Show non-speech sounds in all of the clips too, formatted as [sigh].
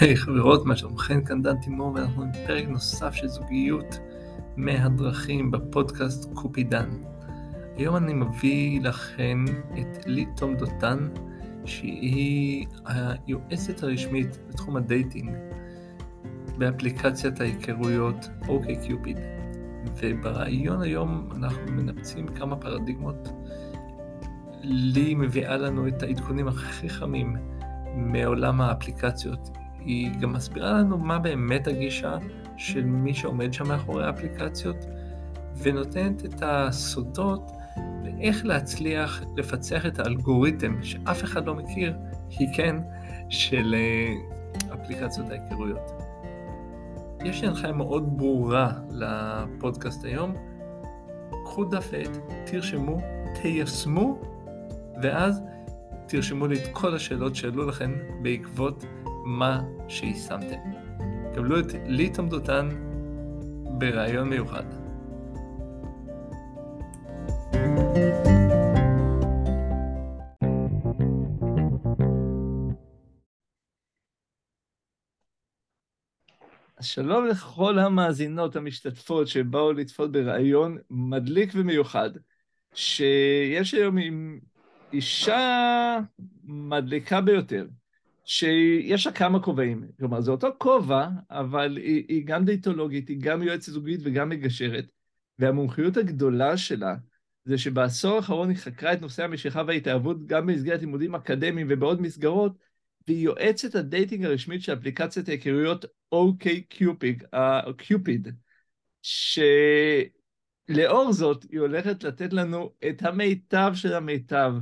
היי hey, חברות, מה שלומכם? כאן דן תימור ואנחנו עם פרק נוסף של זוגיות מהדרכים בפודקאסט קופידן. היום אני מביא לכם את לי תום דותן, שהיא היועצת הרשמית בתחום ה dating באפליקציית ההיכרויות OK Cupid. ובריאיון היום אנחנו מנפצים כמה פרדיגמות. לי מביאה לנו את העדכונים הכי חמים מעולם האפליקציות. היא גם מסבירה לנו מה באמת הגישה של מי שעומד שם מאחורי האפליקציות, ונותנת את הסודות ואיך להצליח לפצח את האלגוריתם שאף אחד לא מכיר, היא כן, של אה, אפליקציות ההיכרויות. יש לי הנחיה מאוד ברורה לפודקאסט היום. קחו דף ועט, תרשמו, תיישמו, ואז תרשמו לי את כל השאלות שעלו לכם בעקבות מה שיישמתם. קבלו את לי תמדותן בריאיון מיוחד. שלום לכל המאזינות המשתתפות שבאו לצפות בריאיון מדליק ומיוחד, שיש היום עם אישה מדליקה ביותר, שיש לה כמה כובעים. כלומר, זה אותו כובע, אבל היא, היא גם דייטולוגית, היא גם יועצת זוגית וגם מגשרת, והמומחיות הגדולה שלה זה שבעשור האחרון היא חקרה את נושא המשיכה וההתאהבות גם במסגרת לימודים אקדמיים ובעוד מסגרות, והיא יועצת ה dating הרשמית של אפליקציית ההיכרויות OK Cupid, uh, Cupid, שלאור זאת היא הולכת לתת לנו את המיטב של המיטב.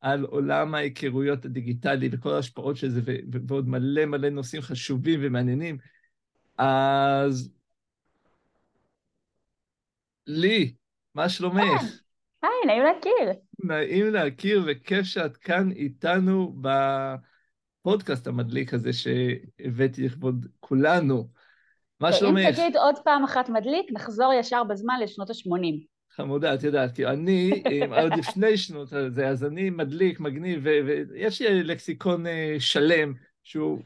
על עולם ההיכרויות הדיגיטלי וכל ההשפעות של זה, ועוד מלא מלא נושאים חשובים ומעניינים. אז לי, מה שלומך? היי, נעים להכיר. נעים להכיר, וכיף שאת כאן איתנו בפודקאסט המדליק הזה שהבאתי לכבוד כולנו. מה שלומך? אם תגיד עוד פעם אחת מדליק, נחזור ישר בזמן לשנות ה-80. חמודה, את יודעת, כי אני, עוד [laughs] לפני שנות הזה, אז אני מדליק, מגניב, ויש לי לקסיקון אה, שלם שהוא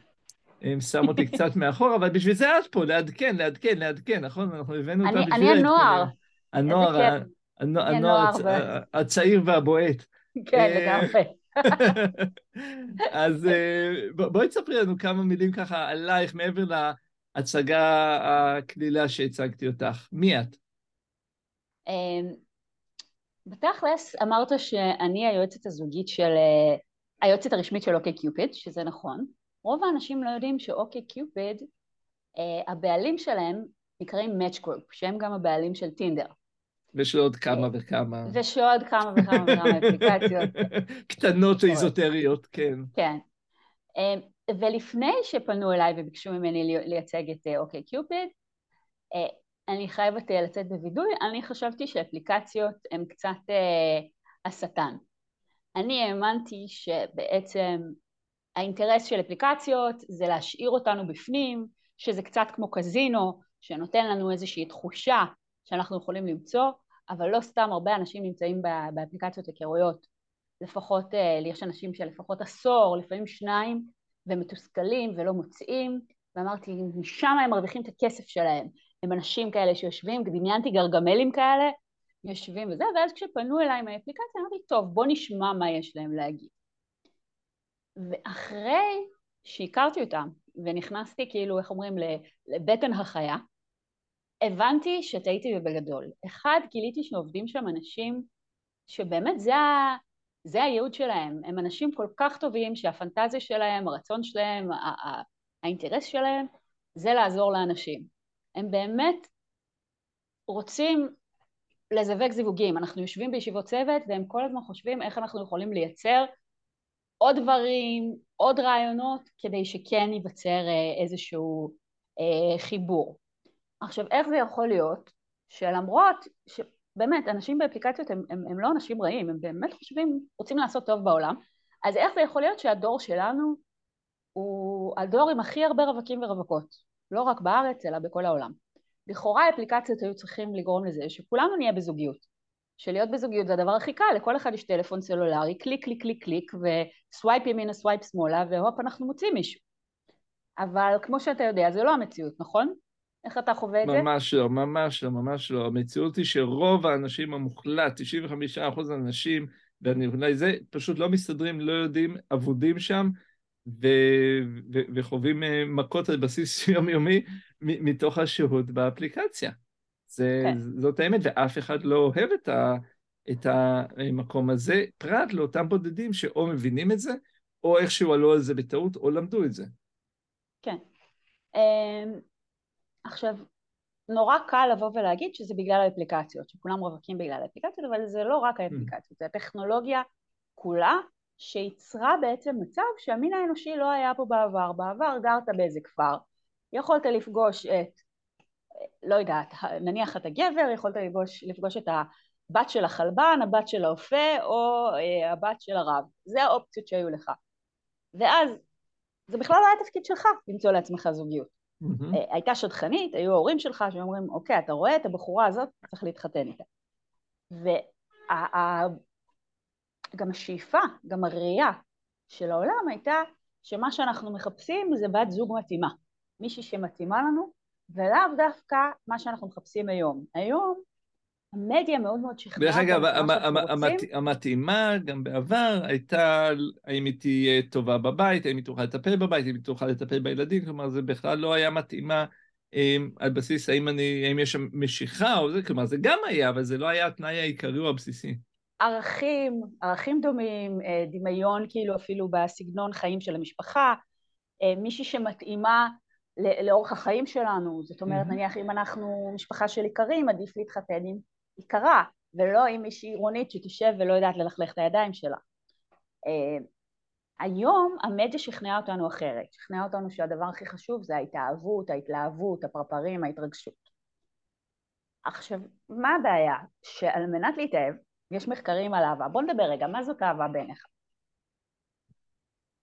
אה, שם אותי קצת [laughs] מאחור, אבל בשביל זה את פה, לעדכן, לעדכן, לעדכן, נכון? אנחנו הבאנו אותה בשביל... אני הנוער. הנוער, הנוער הצעיר והבועט. כן, אה, לגמרי. אז בואי תספרי לנו כמה מילים ככה עלייך, מעבר להצגה הקלילה שהצגתי אותך. מי את? אמ, בתכלס אמרת שאני היועצת הזוגית של, אה, היועצת הרשמית של אוקיי קיופיד, שזה נכון. רוב האנשים לא יודעים שאוקיי קיופיד, אה, הבעלים שלהם נקראים Match Group, שהם גם הבעלים של טינדר. ושל עוד כמה וכמה. ושל עוד כמה וכמה וכמה [laughs] אפליקציות. קטנות ואיזוטריות, כן. כן. אמ, ולפני שפנו אליי וביקשו ממני לייצג את אה, אוקיי קיופיד, אני חייבת אה, לצאת בווידוי, אני חשבתי שאפליקציות הן קצת אה, השטן. אני האמנתי שבעצם האינטרס של אפליקציות זה להשאיר אותנו בפנים, שזה קצת כמו קזינו, שנותן לנו איזושהי תחושה שאנחנו יכולים למצוא, אבל לא סתם הרבה אנשים נמצאים באפליקציות היכרויות. לפחות, אה, יש אנשים שלפחות עשור, לפעמים שניים, ומתוסכלים ולא מוצאים, ואמרתי, משם הם מרוויחים את הכסף שלהם. הם אנשים כאלה שיושבים, דמיינתי גרגמלים כאלה, יושבים וזה, ואז כשפנו אליי מהאפליקציה אמרתי, טוב, בוא נשמע מה יש להם להגיד. ואחרי שהכרתי אותם, ונכנסתי כאילו, איך אומרים, לבטן החיה, הבנתי שטעיתי בגדול. אחד, גיליתי שעובדים שם אנשים שבאמת זה, ה... זה הייעוד שלהם. הם אנשים כל כך טובים שהפנטזיה שלהם, הרצון שלהם, האינטרס שלהם, זה לעזור לאנשים. הם באמת רוצים לזווג זיווגים. אנחנו יושבים בישיבות צוות והם כל הזמן חושבים איך אנחנו יכולים לייצר עוד דברים, עוד רעיונות, כדי שכן ייווצר אה, איזשהו אה, חיבור. עכשיו, איך זה יכול להיות שלמרות שבאמת אנשים באפליקציות הם, הם, הם לא אנשים רעים, הם באמת חושבים, רוצים לעשות טוב בעולם, אז איך זה יכול להיות שהדור שלנו הוא הדור עם הכי הרבה רווקים ורווקות? לא רק בארץ, אלא בכל העולם. לכאורה האפליקציות היו צריכים לגרום לזה שכולנו נהיה בזוגיות. שלהיות בזוגיות זה הדבר הכי קל, לכל אחד יש טלפון סלולרי, קליק, קליק, קליק, קליק, ו swipe ימינה, swipe שמאלה, והופ, אנחנו מוצאים מישהו. אבל כמו שאתה יודע, זה לא המציאות, נכון? איך אתה חווה את זה? ממש לא, ממש לא, ממש לא. המציאות היא שרוב האנשים המוחלט, 95% האנשים, ואני אולי זה, פשוט לא מסתדרים, לא יודעים, אבודים שם, ו- ו- וחווים אה, מכות על בסיס [laughs] יומיומי מתוך השהות באפליקציה. זה, כן. זאת האמת, ואף אחד לא אוהב את, ה, את המקום הזה, פרט לאותם בודדים שאו מבינים את זה, או איכשהו עלו על זה בטעות, או למדו את זה. כן. אמ, עכשיו, נורא קל לבוא ולהגיד שזה בגלל האפליקציות, שכולם רווקים בגלל האפליקציות, אבל זה לא רק האפליקציות, זה הטכנולוגיה כולה שייצרה בעצם מצב שהמין האנושי לא היה פה בעבר. בעבר גרת באיזה כפר, יכולת לפגוש את, לא יודעת, נניח אתה גבר, יכולת לפגוש, לפגוש את הבת של החלבן, הבת של האופה או אה, הבת של הרב. זה האופציות שהיו לך. ואז זה בכלל לא היה תפקיד שלך למצוא לעצמך זוגיות. Mm-hmm. הייתה שדכנית, היו ההורים שלך שאומרים, אוקיי, אתה רואה את הבחורה הזאת, צריך להתחתן איתה. וגם השאיפה, גם הראייה של העולם הייתה שמה שאנחנו מחפשים זה בת זוג מתאימה. מישהי שמתאימה לנו, ולאו דווקא מה שאנחנו מחפשים היום. היום המדיה מאוד מאוד שכנעה. דרך אגב, המתאימה גם בעבר הייתה האם היא תהיה טובה בבית, האם היא תוכל לטפל בבית, האם היא תוכל לטפל בילדים, כלומר זה בכלל לא היה מתאימה אמ, על בסיס האם, אני, האם יש שם משיכה או זה, כלומר זה גם היה, אבל זה לא היה התנאי העיקרי או הבסיסי. ערכים, ערכים דומים, אה, דמיון כאילו אפילו בסגנון חיים של המשפחה, אה, מישהי שמתאימה לאורך החיים שלנו, זאת אומרת נניח אם אנחנו משפחה של איכרים עדיף להתחתן עם יקרה, ולא עם מישהי עירונית שתשב ולא יודעת ללכלך את הידיים שלה. Uh, היום המדיה שכנעה אותנו אחרת, שכנעה אותנו שהדבר הכי חשוב זה ההתאהבות, ההתלהבות, הפרפרים, ההתרגשות. עכשיו, מה הבעיה? שעל מנת להתאהב, יש מחקרים על אהבה. בוא נדבר רגע, מה זאת אהבה בעיניך?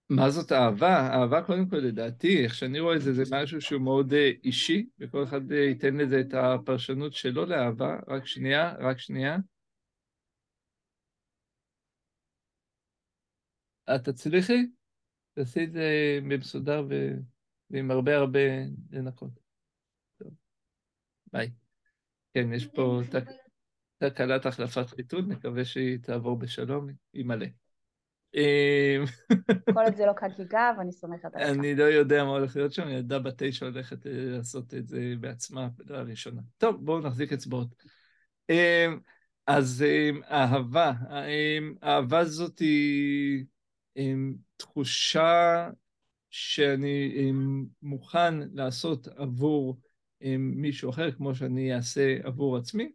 מה זאת אהבה? אהבה קודם כל לדעתי, איך שאני רואה את זה, זה משהו שהוא מאוד אה, אישי, וכל אחד אה, ייתן לזה את הפרשנות שלו לאהבה. רק שנייה, רק שנייה. את תצליחי? תעשי את זה במסודר ועם הרבה הרבה לנקות. טוב, ביי. כן, יש פה תקלת החלפת חיתות, נקווה שהיא תעבור בשלום, היא מלא. אמ, [laughs] כל עוד זה לא חגיגה, ואני סומכת עליך. אני לא יודע מה הולך להיות שם, ילדה בת תשע הולכת אה, לעשות את זה בעצמה, בדעה ראשונה. טוב, בואו נחזיק אצבעות. אמ, אז אמ, אהבה, אהבה זאת היא תחושה שאני מוכן לעשות עבור מישהו אחר, כמו שאני אעשה עבור עצמי,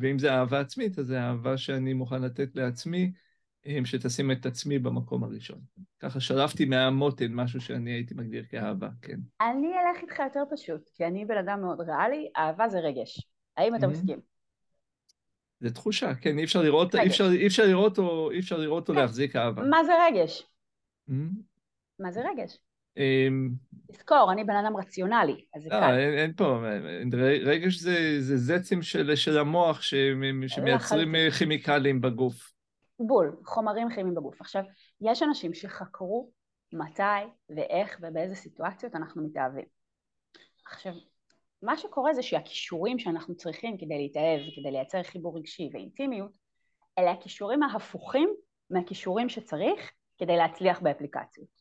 ואם זה אהבה עצמית, אז זה אהבה שאני מוכן לתת לעצמי. שתשים את עצמי במקום הראשון. ככה שלפתי מהמותן משהו שאני הייתי מגדיר כאהבה, כן. אני אלך איתך יותר פשוט, כי אני בן אדם מאוד ריאלי, אהבה זה רגש. האם אתה מסכים? זה תחושה, כן, אי אפשר לראות, אי אפשר, אי אפשר לראות או אי אפשר לראות או כן. להחזיק אהבה. מה זה רגש? מה זה רגש? אמ, תזכור, אני בן אדם רציונלי, אז זה לא, קל. אין פה, רגש זה זצים של המוח שמייצרים כימיקלים בגוף. בול, חומרים כימיים בגוף. עכשיו, יש אנשים שחקרו מתי ואיך ובאיזה סיטואציות אנחנו מתאהבים. עכשיו, מה שקורה זה שהכישורים שאנחנו צריכים כדי להתאהב וכדי לייצר חיבור רגשי ואינטימיות, אלה הכישורים ההפוכים מהכישורים שצריך כדי להצליח באפליקציות.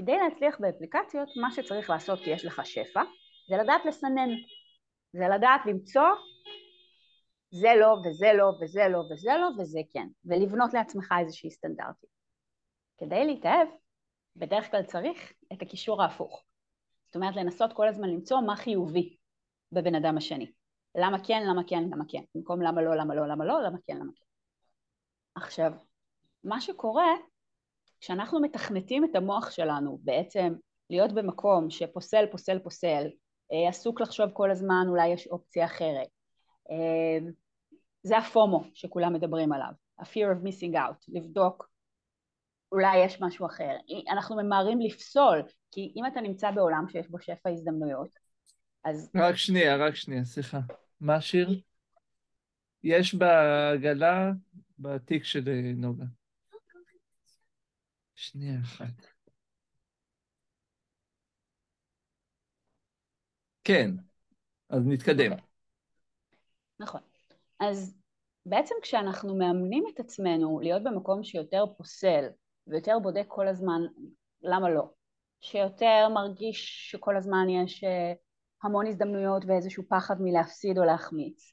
כדי להצליח באפליקציות, מה שצריך לעשות כי יש לך שפע, זה לדעת לסנן. זה לדעת למצוא זה לא וזה לא וזה לא וזה לא וזה כן, ולבנות לעצמך איזושהי סטנדרטית. כדי להתאהב, בדרך כלל צריך את הקישור ההפוך. זאת אומרת לנסות כל הזמן למצוא מה חיובי בבן אדם השני. למה כן, למה כן, למה כן. במקום למה לא, למה לא, למה לא, למה כן, למה כן. עכשיו, מה שקורה, כשאנחנו מתכנתים את המוח שלנו בעצם להיות במקום שפוסל, פוסל, פוסל, אה, עסוק לחשוב כל הזמן אולי יש אופציה אחרת, אה, זה הפומו שכולם מדברים עליו, ה-fear of missing out, לבדוק אולי יש משהו אחר. אנחנו ממהרים לפסול, כי אם אתה נמצא בעולם שיש בו שפע הזדמנויות, אז... רק שנייה, רק שנייה, סליחה. מה השיר? יש בעגלה בתיק של נוגה. שנייה אחת. כן, אז נתקדם. Okay. נכון. אז בעצם כשאנחנו מאמנים את עצמנו להיות במקום שיותר פוסל ויותר בודק כל הזמן למה לא, שיותר מרגיש שכל הזמן יש אה, המון הזדמנויות ואיזשהו פחד מלהפסיד או להחמיץ,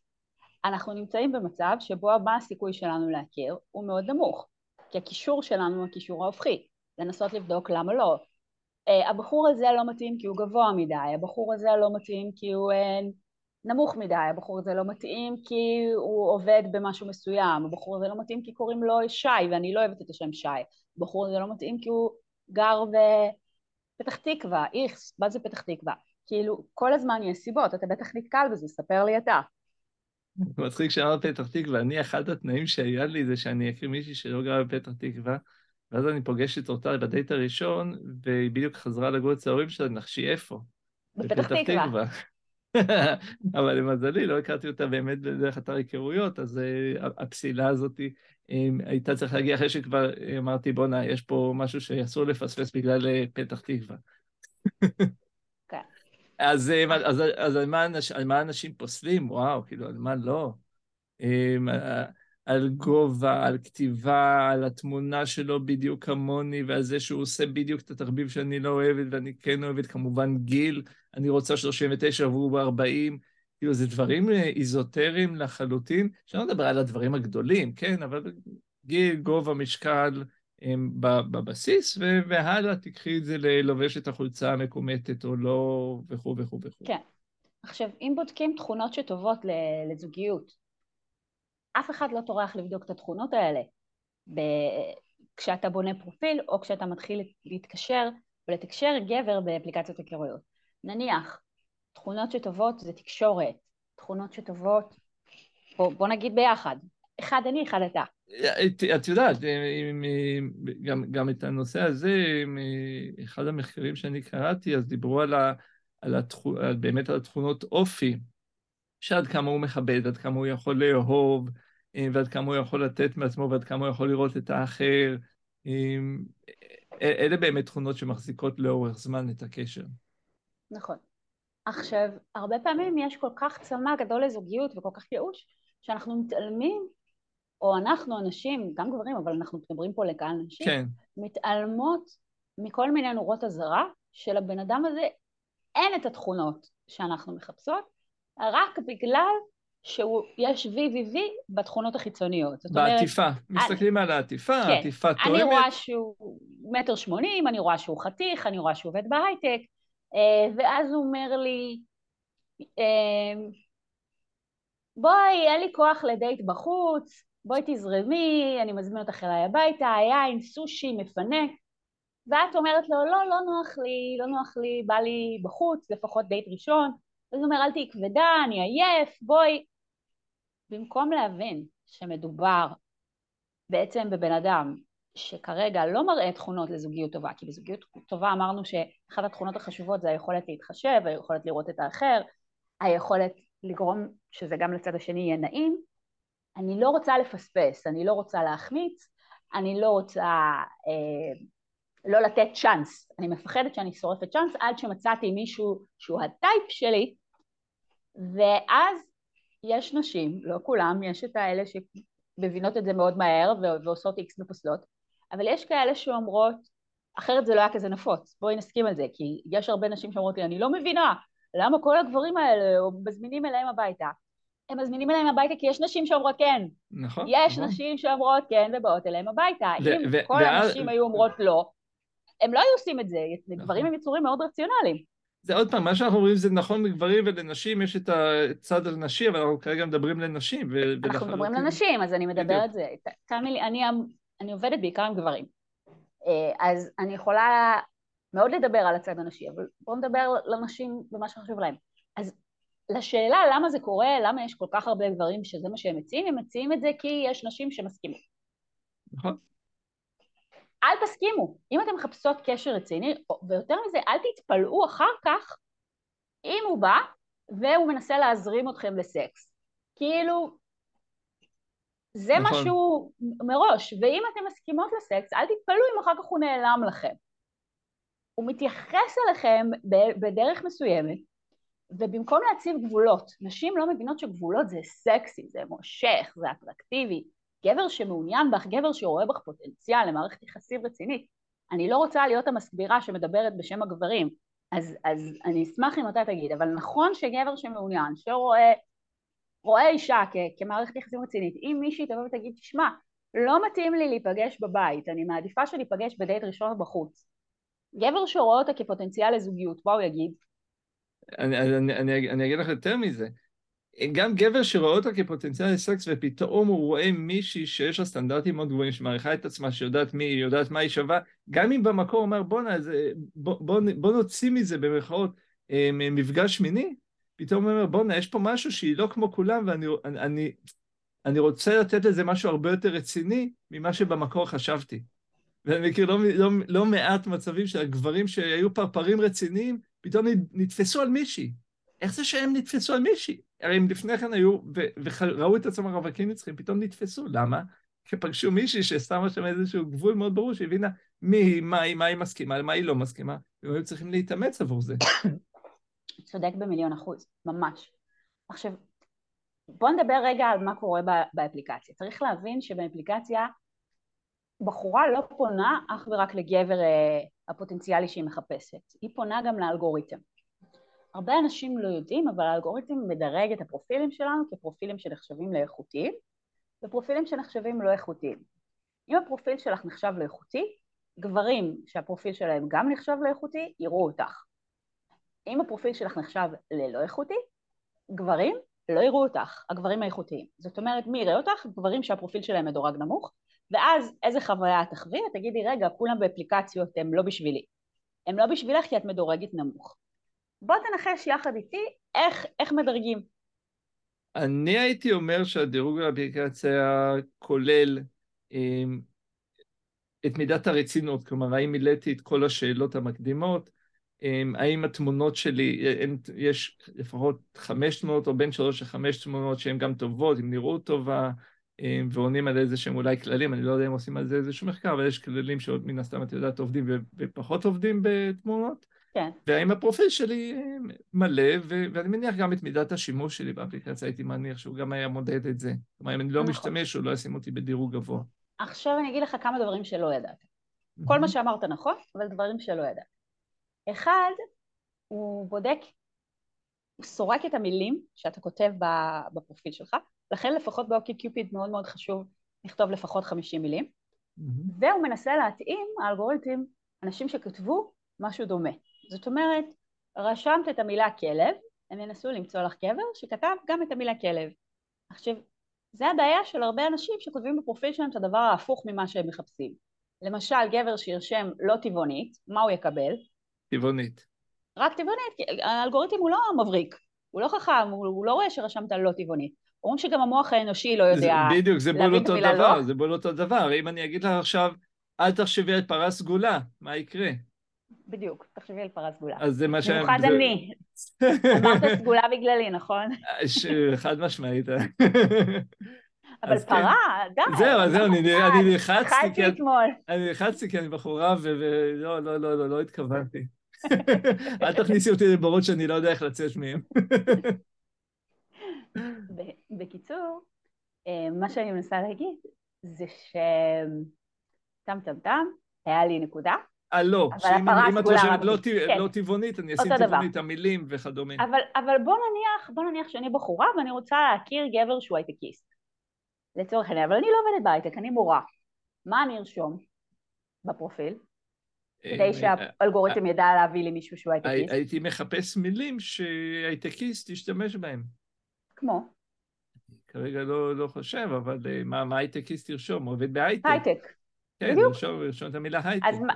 אנחנו נמצאים במצב שבו מה הסיכוי שלנו להכיר הוא מאוד נמוך, כי הקישור שלנו הוא הקישור ההופכי, לנסות לבדוק למה לא. אה, הבחור הזה לא מתאים כי הוא גבוה מדי, הבחור הזה לא מתאים כי הוא אה, נמוך מדי, הבחור הזה לא מתאים כי הוא עובד במשהו מסוים, הבחור הזה לא מתאים כי קוראים לו שי ואני לא אוהבת את השם שי, הבחור הזה לא מתאים כי הוא גר בפתח תקווה, איכס, מה זה פתח תקווה? כאילו, כל הזמן יש סיבות, אתה בטח נתקל בזה, ספר לי אתה. מצחיק שאמרת פתח תקווה, אני אחד התנאים שהיה לי זה שאני אכיר מישהי שלא גרה בפתח תקווה, ואז אני פוגשת אותה בדייט הראשון, והיא בדיוק חזרה לגור אצל ההורים שלה, נחשי איפה? בפתח תקווה. [laughs] אבל למזלי, לא הכרתי אותה באמת דרך אתר היכרויות, אז uh, הפסילה הזאת um, הייתה צריכה להגיע אחרי שכבר אמרתי, בואנה, יש פה משהו שאסור לפספס בגלל uh, פתח תקווה. [laughs] אז, uh, אז, אז, על, מה אנש, על מה אנשים פוסלים? וואו, כאילו, על מה לא? Um, על גובה, על כתיבה, על התמונה שלו בדיוק כמוני, ועל זה שהוא עושה בדיוק את התחביב שאני לא אוהבת ואני כן אוהבת, כמובן גיל, אני רוצה 39 והוא ב-40, כאילו זה דברים אה, איזוטריים לחלוטין, שאני לא מדבר על הדברים הגדולים, כן, אבל גיל, גובה, משקל, בבסיס, והלאה תקחי את זה ללובש את החולצה המקומטת או לא, וכו' וכו' וכו'. כן. עכשיו, אם בודקים תכונות שטובות לזוגיות, אף אחד לא טורח לבדוק את התכונות האלה ב... כשאתה בונה פרופיל או כשאתה מתחיל להתקשר ולתקשר גבר באפליקציות היכרויות. נניח, תכונות שטובות זה תקשורת, תכונות שטובות, בוא, בוא נגיד ביחד, אחד אני, אחד אתה. את, את יודעת, גם, גם את הנושא הזה, אחד המחקרים שאני קראתי, אז דיברו על, ה, על, התכו, באמת על התכונות אופי, שעד כמה הוא מכבד, עד כמה הוא יכול לאהוב, אה, ועד כמה הוא יכול לתת מעצמו, ועד כמה הוא יכול לראות את האחר. אה, אלה באמת תכונות שמחזיקות לאורך זמן את הקשר. נכון. עכשיו, הרבה פעמים יש כל כך צמא גדול לזוגיות וכל כך ייאוש, שאנחנו מתעלמים, או אנחנו אנשים, גם גברים, אבל אנחנו מדברים פה לקהל נשים, כן. מתעלמות מכל מיני נורות אזהרה, שלבן אדם הזה אין את התכונות שאנחנו מחפשות, רק בגלל שיש וי וי וי בתכונות החיצוניות. בעטיפה, מסתכלים על העטיפה, כן, העטיפה תואמת. אני רואה שהוא מטר שמונים, אני רואה שהוא חתיך, אני רואה שהוא עובד בהייטק, אה, ואז הוא אומר לי, אה, בואי, אין לי כוח לדייט בחוץ, בואי תזרמי, אני מזמין אותך אליי הביתה, יין, סושי, מפנק. ואת אומרת לו, לא, לא נוח לי, לא נוח לי, בא לי בחוץ, לפחות דייט ראשון. אז הוא אומר, אל תהיי כבדה, אני עייף, בואי. במקום להבין שמדובר בעצם בבן אדם שכרגע לא מראה תכונות לזוגיות טובה, כי בזוגיות טובה אמרנו שאחת התכונות החשובות זה היכולת להתחשב, היכולת לראות את האחר, היכולת לגרום שזה גם לצד השני יהיה נעים. אני לא רוצה לפספס, אני לא רוצה להחמיץ, אני לא רוצה אה, לא לתת צ'אנס, אני מפחדת שאני שורפת צ'אנס עד שמצאתי מישהו שהוא הטייפ שלי, ואז יש נשים, לא כולם, יש את האלה שמבינות את זה מאוד מהר ועושות איקס ופוסלות, אבל יש כאלה שאומרות, אחרת זה לא היה כזה נפוץ, בואי נסכים על זה, כי יש הרבה נשים שאומרות לי, אני לא מבינה, למה כל הגברים האלה מזמינים אליהם הביתה? הם מזמינים אליהם הביתה כי יש נשים שאומרות כן. נכון. יש נכון. נשים שאומרות כן ובאות אליהם הביתה. אם כל הנשים היו אומרות לא, הם לא היו עושים את זה, נכון. גברים הם יצורים מאוד רציונליים. זה עוד פעם, מה שאנחנו אומרים זה נכון לגברים ולנשים, יש את הצד הנשי, אבל אנחנו כרגע מדברים לנשים. אנחנו מדברים לנשים, אז אני מדברת זה. תאמין לי, אני, אני עובדת בעיקר עם גברים. אה, אז אני יכולה מאוד לדבר על הצד הנשי, אבל בואו נדבר לנשים במה שחשוב להם. אז לשאלה למה זה קורה, למה יש כל כך הרבה גברים שזה מה שהם מציעים, הם מציעים את זה כי יש נשים שמסכימות. נכון. אל תסכימו. אם אתם מחפשות קשר רציני, ויותר מזה, אל תתפלאו אחר כך אם הוא בא והוא מנסה להזרים אתכם לסקס. כאילו, זה נכון. משהו מראש, ואם אתם מסכימות לסקס, אל תתפלאו אם אחר כך הוא נעלם לכם. הוא מתייחס אליכם בדרך מסוימת, ובמקום להציב גבולות, נשים לא מבינות שגבולות זה סקסי, זה מושך, זה אטרקטיבי. גבר שמעוניין בך, גבר שרואה בך פוטנציאל למערכת יחסים רצינית. אני לא רוצה להיות המסבירה שמדברת בשם הגברים, אז, אז אני אשמח אם אתה תגיד, אבל נכון שגבר שמעוניין, שרואה רואה אישה כ- כמערכת יחסים רצינית, אם מישהי תבוא ותגיד, תשמע, לא מתאים לי להיפגש בבית, אני מעדיפה שניפגש בדייט ראשון בחוץ. גבר שרואה אותה כפוטנציאל לזוגיות, מה הוא יגיד? אני, אני, אני, אני אגיד לך יותר מזה. גם גבר שרואה אותה כפוטנציאל לסקס ופתאום הוא רואה מישהי שיש לה סטנדרטים מאוד גבוהים, שמעריכה את עצמה, שיודעת מי היא, יודעת מה היא שווה, גם אם במקור אומר בואנה, בוא, בוא, בוא נוציא מזה במרכאות אה, מפגש מיני, פתאום הוא אומר בואנה, יש פה משהו שהיא לא כמו כולם ואני אני, אני רוצה לתת לזה משהו הרבה יותר רציני ממה שבמקור חשבתי. ואני מכיר לא, לא, לא מעט מצבים של הגברים שהיו פרפרים רציניים, פתאום נתפסו על מישהי. איך זה שהם נתפסו על מישהי? הרי הם לפני כן היו, וראו את עצמם רווקים נצחים, פתאום נתפסו. למה? כי פגשו מישהי ששמה שם איזשהו גבול מאוד ברור, שהבינה מי היא, מה היא, מה היא מסכימה, למה היא לא מסכימה, והם היו צריכים להתאמץ עבור זה. [coughs] צודק במיליון אחוז, ממש. עכשיו, בוא נדבר רגע על מה קורה באפליקציה. צריך להבין שבאפליקציה בחורה לא פונה אך ורק לגבר אה, הפוטנציאלי שהיא מחפשת, היא פונה גם לאלגוריתם. הרבה אנשים לא יודעים, אבל האלגוריתם מדרג את הפרופילים שלנו כפרופילים שנחשבים לאיכותיים ופרופילים שנחשבים לא איכותיים. אם הפרופיל שלך נחשב לאיכותי, גברים שהפרופיל שלהם גם נחשב לאיכותי יראו אותך. אם הפרופיל שלך נחשב ללא איכותי, גברים לא יראו אותך, הגברים האיכותיים. זאת אומרת, מי יראה אותך? גברים שהפרופיל שלהם מדורג נמוך, ואז איזה חוויה את תחווי? תגידי, רגע, כולם באפליקציות הם לא בשבילי. הם לא בשבילך כי את מדורגת נמוך. בוא תנחש יחד איתי איך, איך מדרגים. אני הייתי אומר שהדירוג באפליקציה כולל עם, את מידת הרצינות, כלומר, האם מילאתי את כל השאלות המקדימות, האם התמונות שלי, יש לפחות חמש תמונות או בין שלוש לחמש תמונות שהן גם טובות, עם נראות טובה, ועונים על איזה שהם אולי כללים, אני לא יודע אם עושים על זה איזשהו מחקר, אבל יש כללים שעוד מן הסתם את יודעת עובדים ופחות עובדים בתמונות. כן. והאם הפרופיל שלי מלא, ו- ואני מניח גם את מידת השימוש שלי באפליקציה, הייתי מניח שהוא גם היה מודד את זה. כלומר, אם אני לא נכון. משתמש, הוא לא ישים אותי בדירוג גבוה. עכשיו אני אגיד לך כמה דברים שלא ידעת. כל מה שאמרת נכון, אבל דברים שלא ידעת. אחד, הוא בודק, סורק את המילים שאתה כותב בפרופיל שלך, לכן לפחות באוקי קיופיד מאוד מאוד חשוב לכתוב לפחות 50 מילים, mm-hmm. והוא מנסה להתאים, האלגוריתם, אנשים שכתבו משהו דומה. זאת אומרת, רשמת את המילה כלב, הם ינסו למצוא לך גבר שכתב גם את המילה כלב. עכשיו, זה הבעיה של הרבה אנשים שכותבים בפרופיל שלהם את הדבר ההפוך ממה שהם מחפשים. למשל, גבר שירשם לא טבעונית, מה הוא יקבל? טבעונית. רק טבעונית, כי האלגוריתם הוא לא מבריק, הוא לא חכם, הוא, הוא לא רואה שרשמת לא טבעונית. אומרים שגם המוח האנושי לא יודע בדיוק, זה בול אותו דבר, לא. זה בול אותו דבר. אם אני אגיד לך עכשיו, אל תחשבי על פרה סגולה, מה יקרה? בדיוק, תחשבי על פרה סגולה. אז זה מה ש... במיוחד אני. אמרת סגולה בגללי, נכון? חד משמעית. אבל כן. פרה, די. זהו, זהו, אני נלחצתי. אני נלחצתי כי אני בחורה ולא, לא, לא, לא, לא התכוונתי. אל תכניסי אותי לבורות שאני לא יודע איך לצאת מהם. בקיצור, אה, מה שאני מנסה להגיד זה ש... טם טם טם, היה לי נקודה. אה, לא, שאם את חושבת לא, כן. לא טבעונית, אני אשים טבעונית, המילים וכדומה. אבל, אבל בוא נניח, בוא נניח שאני בחורה ואני רוצה להכיר גבר שהוא הייטקיסט. לצורך העניין, אבל אני לא עובדת בהייטק, אני מורה. מה אני ארשום בפרופיל? כדי אה, שהאלגוריתם ידע להביא לי מישהו שהוא הייטקיסט. הייתי מחפש מילים שהייטקיסט ישתמש בהם. כמו? כרגע לא, לא חושב, אבל אה, מה, מה הייטקיסט ירשום? עובד בהייטק. הייטק. כן, בדיוק. לרשום, לרשום את המילה הייטק. אז מה,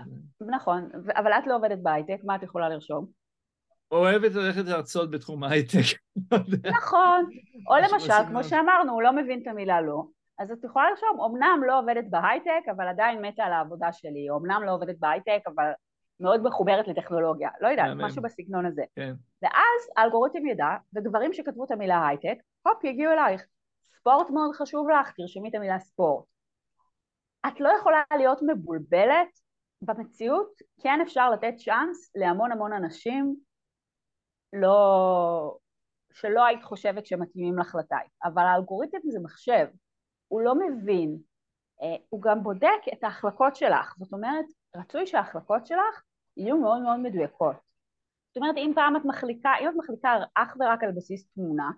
נכון, אבל את לא עובדת בהייטק, מה את יכולה לרשום? אוהבת ללכת להרצות בתחום ההייטק. [laughs] נכון, או למשל, כמו שאמרנו, הוא לא מבין את המילה לא, אז את יכולה לרשום, אמנם לא עובדת בהייטק, אבל עדיין מתה על העבודה שלי, אמנם לא עובדת בהייטק, אבל מאוד מחוברת לטכנולוגיה, לא יודעת, משהו בסגנון הזה. כן. ואז האלגוריתם ידע, וגברים שכתבו את המילה הייטק, הופ, יגיעו אלייך. ספורט מאוד חשוב לך, תרשמי את המילה ספורט. את לא יכולה להיות מבולבלת במציאות, כן אפשר לתת צ'אנס להמון המון אנשים לא... שלא היית חושבת שמתאימים לך לטייפ, אבל האלגוריתם זה מחשב, הוא לא מבין, אה, הוא גם בודק את ההחלקות שלך, זאת אומרת, רצוי שההחלקות שלך יהיו מאוד מאוד מדויקות. זאת אומרת, אם פעם את מחליקה, אם את מחליקה אך ורק על בסיס תמונה,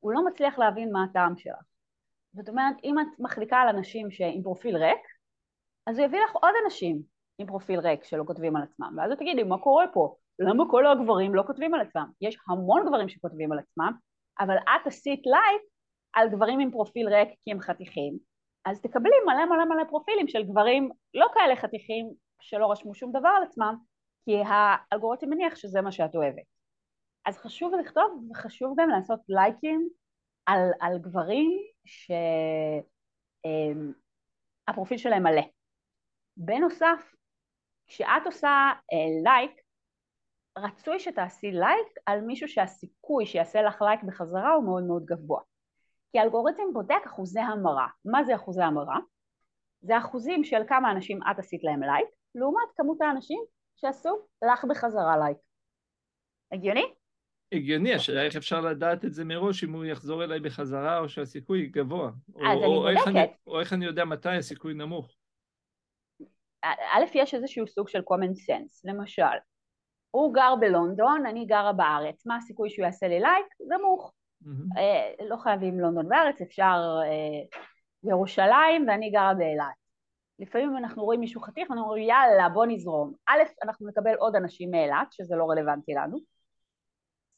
הוא לא מצליח להבין מה הטעם שלך. זאת אומרת, אם את מחליקה על אנשים עם פרופיל ריק, אז הוא יביא לך עוד אנשים עם פרופיל ריק שלא כותבים על עצמם, ואז תגידי, מה קורה פה? למה כל הגברים לא כותבים על עצמם? יש המון גברים שכותבים על עצמם, אבל את עשית לייק על גברים עם פרופיל ריק כי הם חתיכים, אז תקבלי מלא מלא מלא פרופילים של גברים לא כאלה חתיכים שלא רשמו שום דבר על עצמם, כי האלגוריתם מניח שזה מה שאת אוהבת. אז חשוב לכתוב וחשוב גם לעשות לייקים על, על גברים שהפרופיל אמ, שלהם מלא. בנוסף, כשאת עושה לייק, uh, רצוי שתעשי לייק על מישהו שהסיכוי שיעשה לך לייק בחזרה הוא מאוד מאוד גבוה. כי האלגוריתם בודק אחוזי המרה. מה זה אחוזי המרה? זה אחוזים של כמה אנשים את עשית להם לייק, לעומת כמות האנשים שעשו לך בחזרה לייק. הגיוני? הגיוני, השאלה איך אפשר לדעת את זה מראש, אם הוא יחזור אליי בחזרה או שהסיכוי גבוה. אז או, אני בודקת. או איך אני יודע מתי הסיכוי נמוך. א', יש איזשהו סוג של common sense, למשל, הוא גר בלונדון, אני גרה בארץ, מה הסיכוי שהוא יעשה לי לייק? נמוך. Mm-hmm. אה, לא חייבים לונדון בארץ, אפשר אה, ירושלים ואני גרה באילת. לפעמים אנחנו רואים מישהו חתיך, אנחנו אומרים יאללה בוא נזרום. א', אנחנו נקבל עוד אנשים מאילת, שזה לא רלוונטי לנו.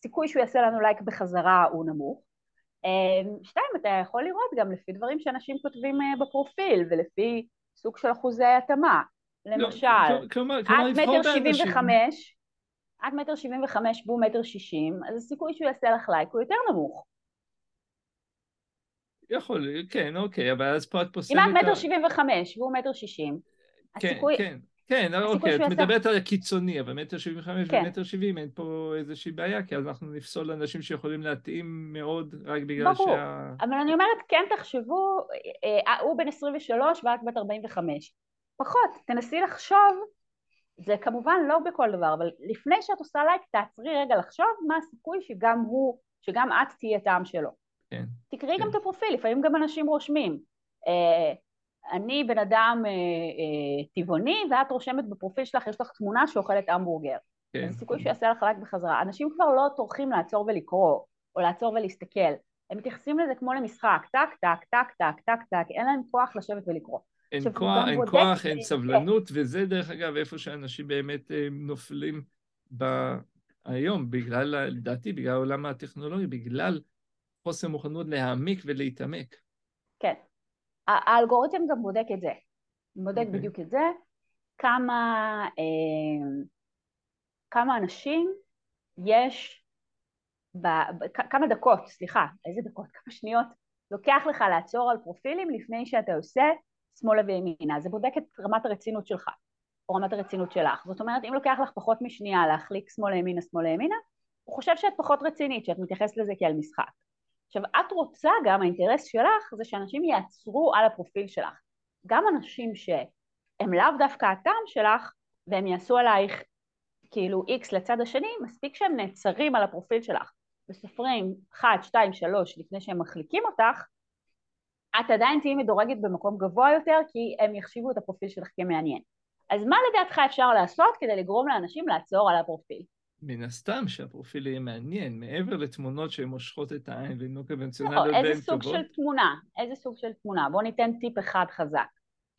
סיכוי שהוא יעשה לנו לייק בחזרה הוא נמוך. אה, שתיים, אתה יכול לראות גם לפי דברים שאנשים כותבים בפרופיל ולפי סוג של אחוזי התאמה. לא, למשל, לא, את מטר שבעים וחמש, את מטר שבעים וחמש והוא מטר שישים, אז הסיכוי שהוא יעשה לך לייק הוא יותר נמוך. יכול, כן, אוקיי, אבל אז פה את פוסלת... אם את מטר שבעים וחמש והוא מטר שישים, כן, הסיכוי... כן, כן, אוקיי, את מדברת על הקיצוני, אבל מטר שבעים וחמש כן. ומטר שבעים אין פה איזושהי בעיה, כי אז אנחנו נפסול אנשים שיכולים להתאים מאוד רק בגלל ברור. שה... אבל אני אומרת, כן תחשבו, אה, אה, הוא בן 23 ואת בת 45. פחות, תנסי לחשוב זה כמובן לא בכל דבר, אבל לפני שאת עושה לייק תעצרי רגע לחשוב מה הסיכוי שגם הוא, שגם את תהיי הטעם שלו. כן. תקראי כן. גם את הפרופיל, לפעמים גם אנשים רושמים. אה, אני בן אדם אה, אה, טבעוני ואת רושמת בפרופיל שלך, יש לך תמונה שאוכלת המבורגר. כן. אז הסיכוי שיעשה לך לייק בחזרה. אנשים כבר לא טורחים לעצור ולקרוא, או לעצור ולהסתכל. הם מתייחסים לזה כמו למשחק, טק, טק, טק, טק, טק, טק, אין להם כוח לשבת ולקרוא. אין כוח, אין, כוח, אין סבלנות, וזה דרך אגב איפה שאנשים באמת אה, נופלים ב... היום, בגלל, לדעתי, בגלל העולם הטכנולוגי, בגלל חוסר מוכנות להעמיק ולהתעמק. כן. האלגוריתם גם בודק את זה. בודק okay. אוקיי. בדיוק את זה, כמה, אה, כמה אנשים יש, ב, ב, כמה דקות, סליחה, איזה דקות, כמה שניות, לוקח לך לעצור על פרופילים לפני שאתה עושה שמאלה וימינה, זה בודק את רמת הרצינות שלך, או רמת הרצינות שלך. זאת אומרת, אם לוקח לך פחות משנייה להחליק שמאלה ימינה, שמאלה ימינה, הוא חושב שאת פחות רצינית, שאת מתייחסת לזה כאל משחק. עכשיו, את רוצה גם, האינטרס שלך זה שאנשים יעצרו על הפרופיל שלך. גם אנשים שהם לאו דווקא הטעם שלך, והם יעשו עלייך כאילו איקס לצד השני, מספיק שהם נעצרים על הפרופיל שלך וסופרים 1, 2, 3 לפני שהם מחליקים אותך, את עדיין תהיי מדורגת במקום גבוה יותר כי הם יחשיבו את הפרופיל שלך כמעניין. אז מה לדעתך אפשר לעשות כדי לגרום לאנשים לעצור על הפרופיל? מן הסתם שהפרופיל יהיה מעניין, מעבר לתמונות שהן מושכות את העין והן לא קונבנציונליות והן טובות. איזה סוג של תמונה? איזה סוג של תמונה? בוא ניתן טיפ אחד חזק.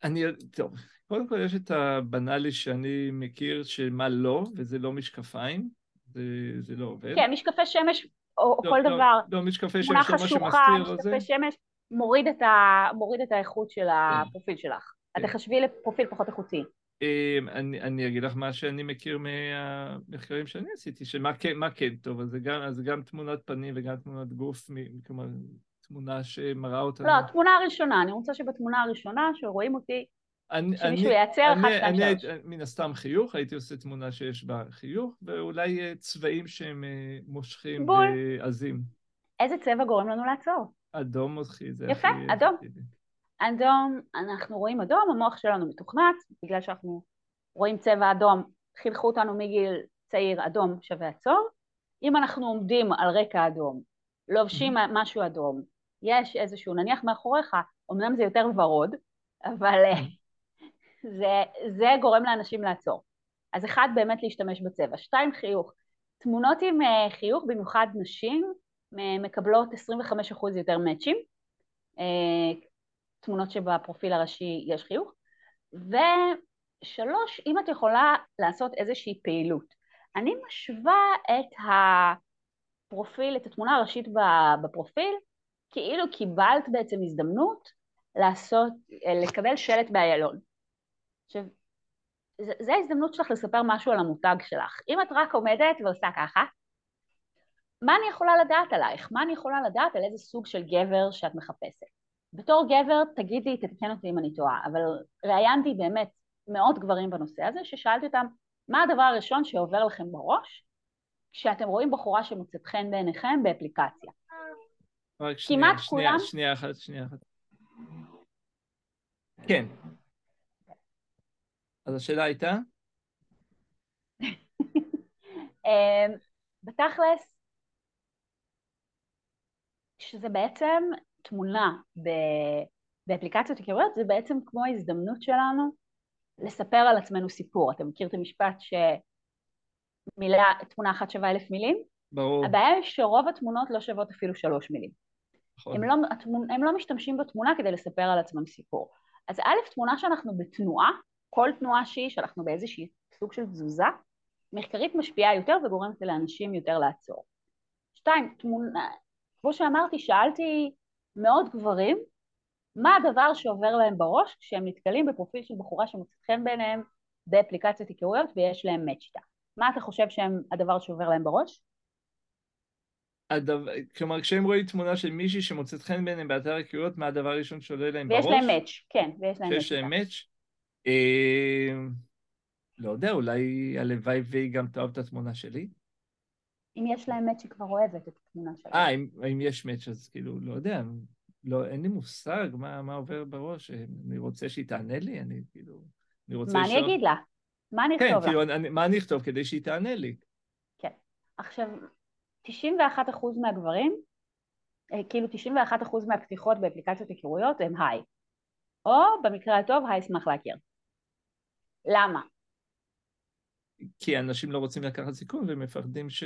אני, טוב, קודם כל יש את הבנאלי שאני מכיר שמה לא, וזה לא משקפיים, זה, זה לא עובד. כן, משקפי שמש או לא, כל לא, דבר. לא, משקפי שמש לא מה שמסתיר זה. משקפי שמש מוריד את, ה, מוריד את האיכות של. הפרופיל שלך. את כן. תחשבי לפרופיל פחות איכותי. אמ, אני, אני אגיד לך מה שאני מכיר מהמחקרים שאני עשיתי, שמה כן, כן טוב, אז זה גם, אז גם תמונת פנים וגם תמונת גוף, כלומר, תמונה שמראה אותנו. לא, תמונה הראשונה, אני רוצה שבתמונה הראשונה, שרואים אותי, אני, שמישהו ייצר אחת, שתיים, שלוש. מן הסתם חיוך, הייתי עושה תמונה שיש בה חיוך, ואולי אה, צבעים שהם אה, מושכים ועזים. איזה צבע גורם לנו לעצור? אדום מותחי, זה יפה, הכי... אדום. אדום, אנחנו רואים אדום, המוח שלנו מתוכנת, בגלל שאנחנו רואים צבע אדום, חינכו אותנו מגיל צעיר, אדום שווה עצור. אם אנחנו עומדים על רקע אדום, לובשים Mm-hmm. משהו אדום, יש איזשהו, נניח מאחוריך, אמנם זה יותר ורוד, אבל אה, זה, זה גורם לאנשים לעצור. אז אחד, באמת להשתמש בצבע. שתיים, חיוך. תמונות עם אה, חיוך, במיוחד נשים, מקבלות 25% יותר מאצ'ים. אה, תמונות שבפרופיל הראשי יש חיוך. ושלוש, אם את יכולה לעשות איזושהי פעילות. אני משווה את הפרופיל, את התמונה הראשית בפרופיל, כאילו קיבלת בעצם הזדמנות לעשות, לקבל שלט באיילון. עכשיו, ז- זה ההזדמנות שלך לספר משהו על המותג שלך. אם את רק עומדת ועושה ככה, מה אני יכולה לדעת עלייך? מה אני יכולה לדעת על איזה סוג של גבר שאת מחפשת? בתור גבר, תגידי, תתקן אותי אם אני טועה, אבל ראיינתי באמת מאות גברים בנושא הזה, ששאלתי אותם, מה הדבר הראשון שעובר לכם בראש כשאתם רואים בחורה שמוצאת חן בעיניכם באפליקציה? רק שנייה, כמעט שנייה, כולם- שנייה אחת, שנייה אחת. כן. אז השאלה הייתה? [laughs] אמ, בתכלס, שזה בעצם תמונה ב- באפליקציות היכרויות, זה בעצם כמו ההזדמנות שלנו לספר על עצמנו סיפור. אתה מכיר את המשפט שמילה, תמונה אחת שווה אלף מילים? ברור. הבעיה היא שרוב התמונות לא שוות אפילו שלוש מילים. נכון. הם לא, התמונ- הם לא משתמשים בתמונה כדי לספר על עצמם סיפור. אז א', תמונה שאנחנו בתנועה, כל תנועה שהיא, שאנחנו באיזושהי סוג של תזוזה, מחקרית משפיעה יותר וגורמת לאנשים יותר לעצור. שתיים, תמונה, כמו שאמרתי, שאלתי מאות גברים, מה הדבר שעובר להם בראש כשהם נתקלים בפרופיל של בחורה שמוצאת חן בעיניהם באפליקציות היכרויות ויש להם מאץ' איתה. מה אתה חושב שהם הדבר שעובר להם בראש? הדבר, כלומר, כשהם רואים תמונה של מישהי שמוצאת חן בעיניהם באתר היכרויות, מה הדבר הראשון שעולה להם ויש בראש? להם מאץ', כן, ויש להם מאץ' שיש. להם מאץ'. אה, לא יודע, אולי הלוואי והיא גם תאהב את התמונה שלי. אם יש להם מאץ' שכבר אוהבת את התמונה שלהם. אה, אם, אם יש מאץ' אז כאילו, לא יודע, לא, אין לי מושג מה, מה עובר בראש. אני רוצה שהיא תענה לי, אני כאילו... אני רוצה מה אני לשאול- אגיד לה? מה אני כן, אכתוב לה? כאילו, אני, מה אני אכתוב כדי שהיא תענה לי? כן. עכשיו, 91% מהגברים, אה, כאילו 91% מהפתיחות באפליקציות היכרויות הם היי. או במקרה הטוב, היי אשמח להכיר. למה? כי אנשים לא רוצים לקחת סיכון והם מפחדים ש...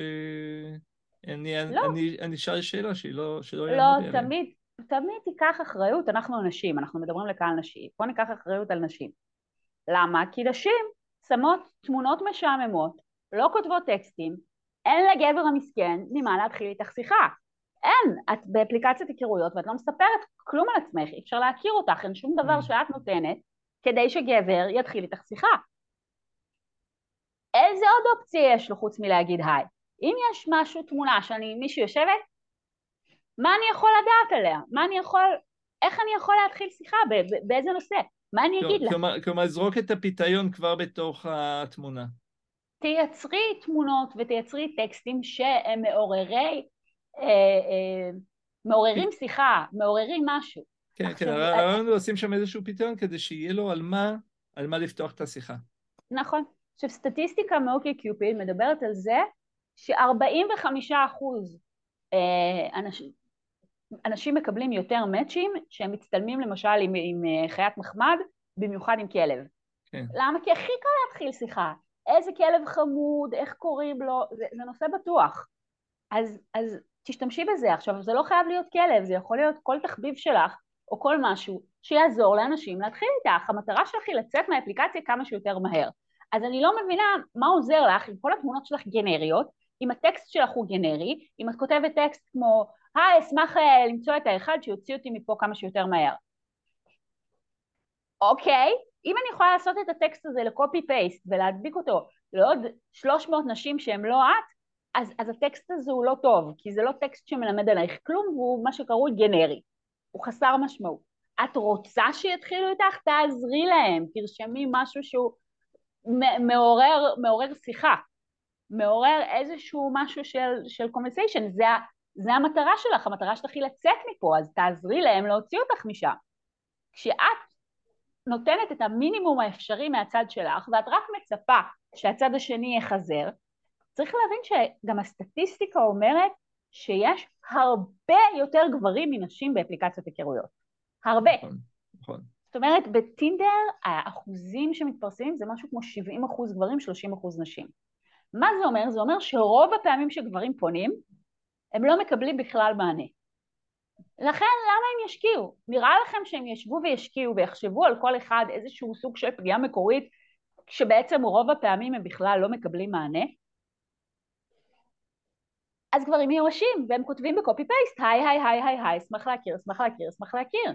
אני, לא. אני, אני אשאל שאלה שהיא לא, שלא לא, לי עליה. תמיד, תמיד תיקח אחריות, אנחנו נשים, אנחנו מדברים לקהל נשי, בוא ניקח אחריות על נשים. למה? כי נשים שמות תמונות משעממות, לא כותבות טקסטים, אין לגבר המסכן ממה להתחיל איתך שיחה. אין, את באפליקציית היכרויות ואת לא מספרת כלום על עצמך, אי אפשר להכיר אותך, אין שום דבר Mm. שאת נותנת כדי שגבר יתחיל איתך שיחה. איזה עוד אופציה יש לו חוץ מלהגיד היי? אם יש משהו, תמונה שאני, מישהי יושבת, מה אני יכול לדעת עליה? מה אני יכול, איך אני יכול להתחיל שיחה? ב- ב- באיזה נושא? מה אני אגיד לה? כלומר, כלומר, זרוק את הפיתיון כבר בתוך התמונה. תייצרי תמונות ותייצרי טקסטים שהם מעוררי, אה, אה, מעוררים שיחה, מעוררים משהו. כן, עכשיו, כן, הרעיון הוא לשים שם איזשהו פיתיון כדי שיהיה לו על מה, על מה לפתוח את השיחה. נכון. עכשיו, סטטיסטיקה מאוקי קיופיד מדברת על זה ש-45 אחוז אה, אנשים, אנשים מקבלים יותר מאצ'ים שהם מצטלמים למשל עם, עם אה, חיית מחמד, במיוחד עם כלב. כן. למה? כי הכי קל להתחיל שיחה. איזה כלב חמוד, איך קוראים לו, זה, זה נושא בטוח. אז, אז תשתמשי בזה. עכשיו, זה לא חייב להיות כלב, זה יכול להיות כל תחביב שלך, או כל משהו שיעזור לאנשים להתחיל איתך. המטרה שלך היא לצאת מהאפליקציה כמה שיותר מהר. אז אני לא מבינה מה עוזר לך אם כל התמונות שלך גנריות, אם הטקסט שלך הוא גנרי, אם את כותבת טקסט כמו, היי, אשמח אה, למצוא את האחד שיוציא אותי מפה כמה שיותר מהר. אוקיי, אם אני יכולה לעשות את הטקסט הזה לקופי פייסט ולהדביק אותו לעוד 300 נשים שהן לא את, אז, אז הטקסט הזה הוא לא טוב, כי זה לא טקסט שמלמד עלייך כלום והוא מה שקרוי גנרי, הוא חסר משמעות. את רוצה שיתחילו איתך? תעזרי להם, תרשמי משהו שהוא מעורר, מעורר שיחה, מעורר איזשהו משהו של, של conversation, זה, זה המטרה שלך, המטרה שלך היא לצאת מפה, אז תעזרי להם להוציא אותך משם. כשאת נותנת את המינימום האפשרי מהצד שלך, ואת רק מצפה שהצד השני יחזר, צריך להבין שגם הסטטיסטיקה אומרת שיש הרבה יותר גברים מנשים באפליקציות היכרויות. הרבה. נכון, נכון. זאת אומרת, בטינדר האחוזים שמתפרסמים זה משהו כמו 70 אחוז גברים, 30 אחוז נשים. מה זה אומר? זה אומר שרוב הפעמים שגברים פונים, הם לא מקבלים בכלל מענה. לכן למה הם ישקיעו? נראה לכם שהם ישבו וישקיעו ויחשבו על כל אחד איזשהו סוג של פגיעה מקורית כשבעצם רוב הפעמים הם בכלל לא מקבלים מענה? אז גברים מיואשים והם כותבים בקופי פייסט היי היי היי היי היי אשמח להכיר אשמח להכיר אשמח להכיר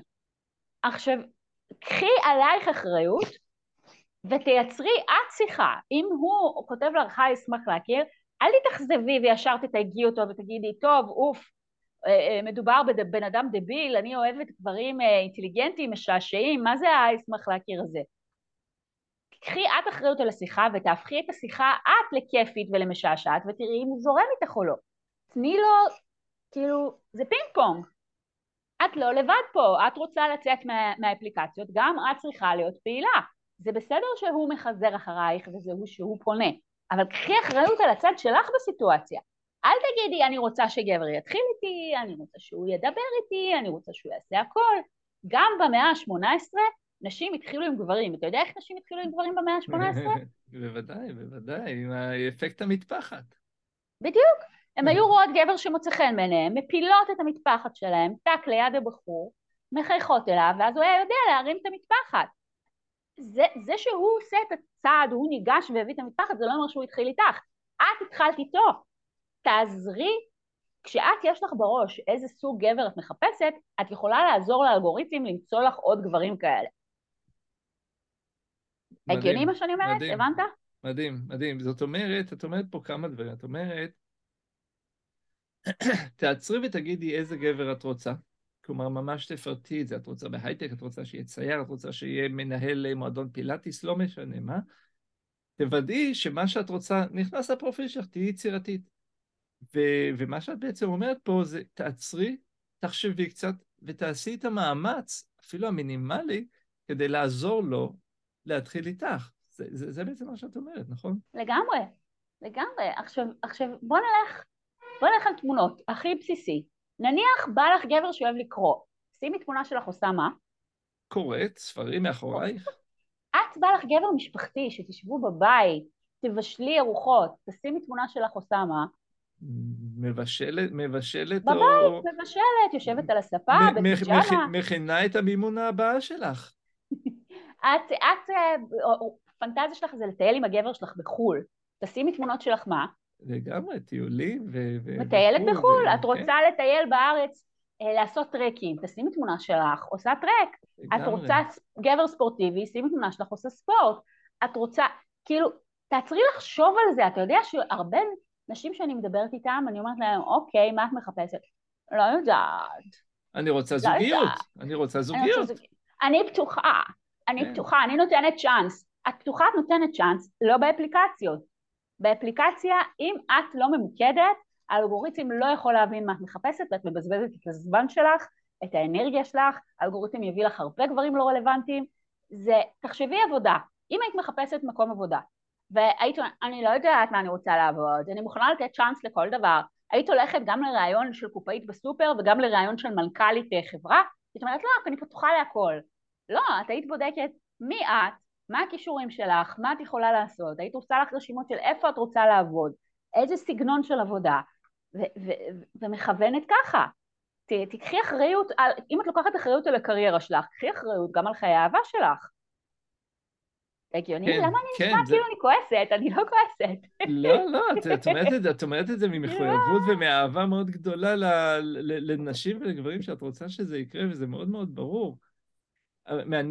עכשיו קחי עלייך אחריות ותייצרי את שיחה. אם הוא כותב לך היי אשמח להכיר אל תתאכזבי וישר תתייגי אותו ותגידי טוב אוף אה, אה, מדובר בבן אדם דביל אני אוהבת גברים אה, אינטליגנטיים משעשעים מה זה היי אשמח להכיר הזה? קחי את אחריות על השיחה ותהפכי את השיחה את לכיפית ולמשעשעת ותראי אם הוא זורם איתך או לא. תני לו, כאילו, זה פינג פונג. את לא לבד פה, את רוצה לצאת מה, מהאפליקציות, גם את צריכה להיות פעילה. זה בסדר שהוא מחזר אחרייך וזהו שהוא פונה, אבל קחי אחריות על הצד שלך בסיטואציה. אל תגידי אני רוצה שגבר יתחיל איתי, אני רוצה שהוא ידבר איתי, אני רוצה שהוא יעשה הכל. גם במאה ה-18 נשים התחילו עם גברים. אתה יודע איך נשים התחילו עם גברים במאה ה-18? [laughs] בוודאי, בוודאי, עם האפקט המטפחת. בדיוק. הם היו רואות גבר שמוצא חן בעיניהם, מפילות את המטפחת שלהם, טק ליד הבחור, מחייכות אליו, ואז הוא היה יודע להרים את המטפחת. זה, זה שהוא עושה את הצעד, הוא ניגש והביא את המטפחת, זה לא אומר שהוא התחיל איתך. את התחלת איתו. תעזרי, כשאת יש לך בראש איזה סוג גבר את מחפשת, את יכולה לעזור לאלגוריתם למצוא לך עוד גברים כאלה. הגיוני מה שאני אומרת? מדהים, הבנת? מדהים, מדהים. זאת אומרת, את אומרת פה כמה דברים. את אומרת, תעצרי ותגידי איזה גבר את רוצה. כלומר, ממש תפרטי את זה. את רוצה בהייטק, את רוצה שיהיה צייר, את רוצה שיהיה מנהל מועדון פילאטיס, לא משנה מה. תוודאי שמה שאת רוצה נכנס לפרופיל שלך, תהיי יצירתית. ו- ומה שאת בעצם אומרת פה זה, תעצרי, תחשבי קצת, ותעשי את המאמץ, אפילו המינימלי, כדי לעזור לו להתחיל איתך. זה, זה, זה בעצם מה שאת אומרת, נכון? לגמרי, לגמרי. עכשיו, עכשיו בוא נלך בוא נלך על תמונות, הכי בסיסי. נניח בא לך גבר שאוהב לקרוא, שימי תמונה שלך עושה מה? קוראת, ספרים מאחורייך. את בא לך גבר משפחתי, שתשבו בבית, תבשלי ארוחות, תשימי תמונה שלך עושה מה? מבשלת, מבשלת בבית, או... בבית, מבשלת, יושבת על הספה, בפיג'מה. מכינה את המימונה הבאה שלך. [laughs] את, את, אה, פנטזיה שלך זה לטייל עם הגבר שלך בחו"ל. תשימי תמונות שלך מה? לגמרי, טיולים ו... מטיילת בחו"ל, את כן. רוצה לטייל בארץ, אה, לעשות טרקים, תשימי תמונה שלך, עושה טרק. את רוצה גבר ספורטיבי, שימי תמונה שלך, עושה ספורט. את רוצה, כאילו, תעצרי לחשוב על זה, אתה יודע שהרבה נשים שאני מדברת איתן, אני אומרת להן, אוקיי, מה את מחפשת? לא יודעת. אני רוצה לא זוגיות, אני רוצה זוגיות. אני פתוחה, אני כן. פתוחה, אני נותנת צ'אנס. את פתוחה, את נותנת צ'אנס, לא באפליקציות. באפליקציה, אם את לא ממוקדת, האלגוריתם לא יכול להבין מה את מחפשת ואת מבזבזת את הזמן שלך, את האנרגיה שלך, האלגוריתם יביא לך הרבה גברים לא רלוונטיים, זה, תחשבי עבודה, אם היית מחפשת מקום עבודה, והיית, אני לא יודעת מה אני רוצה לעבוד, אני מוכנה לתת צ'אנס לכל דבר, היית הולכת גם לראיון של קופאית בסופר וגם לראיון של מנכ"לית חברה, זאת אומרת לא, אני פתוחה להכל. לא, את היית בודקת מי את, מה הכישורים שלך, מה את יכולה לעשות, היית עושה לך רשימות של איפה את רוצה לעבוד, איזה סגנון של עבודה, ומכוונת ככה. תקחי אחריות, על, אם את לוקחת אחריות על הקריירה שלך, קחי אחריות גם על חיי האהבה שלך. הגיוני? כן, למה אני כן, כאילו אני כועסת? אני לא כועסת. לא, לא, את, את, אומרת את, את אומרת את זה ממחויבות לא. ומאהבה מאוד גדולה לנשים ולגברים שאת רוצה שזה יקרה, וזה מאוד מאוד ברור.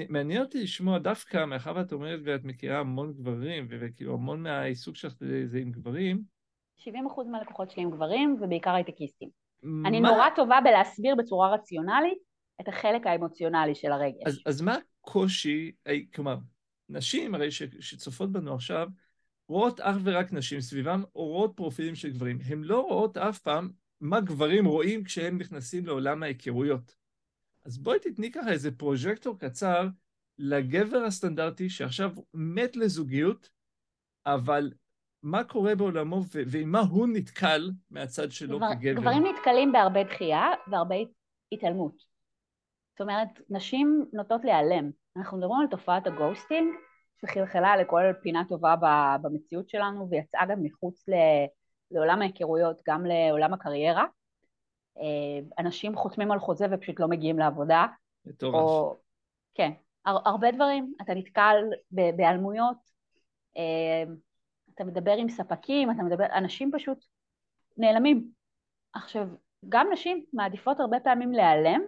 מעניין אותי לשמוע דווקא, מאחר ואת אומרת ואת מכירה המון גברים, וכאילו המון מהעיסוק שלך זה עם גברים. 70% מהלקוחות שלי הם גברים, ובעיקר הייטקיסטים. מה... אני נורא טובה בלהסביר בצורה רציונלית את החלק האמוציונלי של הרגש. אז, אז מה הקושי, כלומר, נשים הרי ש, שצופות בנו עכשיו, רואות אך ורק נשים סביבם, או רואות פרופילים של גברים. הן לא רואות אף פעם מה גברים רואים כשהם נכנסים לעולם ההיכרויות. אז בואי תתני ככה איזה פרוז'קטור קצר לגבר הסטנדרטי שעכשיו מת לזוגיות, אבל מה קורה בעולמו ועם מה הוא נתקל מהצד שלו גבר, כגבר? גברים נתקלים בהרבה דחייה והרבה התעלמות. זאת אומרת, נשים נוטות להיעלם. אנחנו מדברים על תופעת הגוסטינג, שחלחלה לכל פינה טובה במציאות שלנו ויצאה גם מחוץ לעולם ההיכרויות, גם לעולם הקריירה. אה, אנשים חותמים על חוזה ופשוט לא מגיעים לעבודה. מטורף. או... כן, הר, הרבה דברים. אתה נתקל בהיעלמויות, אה, אתה מדבר עם ספקים, אתה מדבר, אנשים פשוט נעלמים. עכשיו, גם נשים מעדיפות הרבה פעמים להיעלם,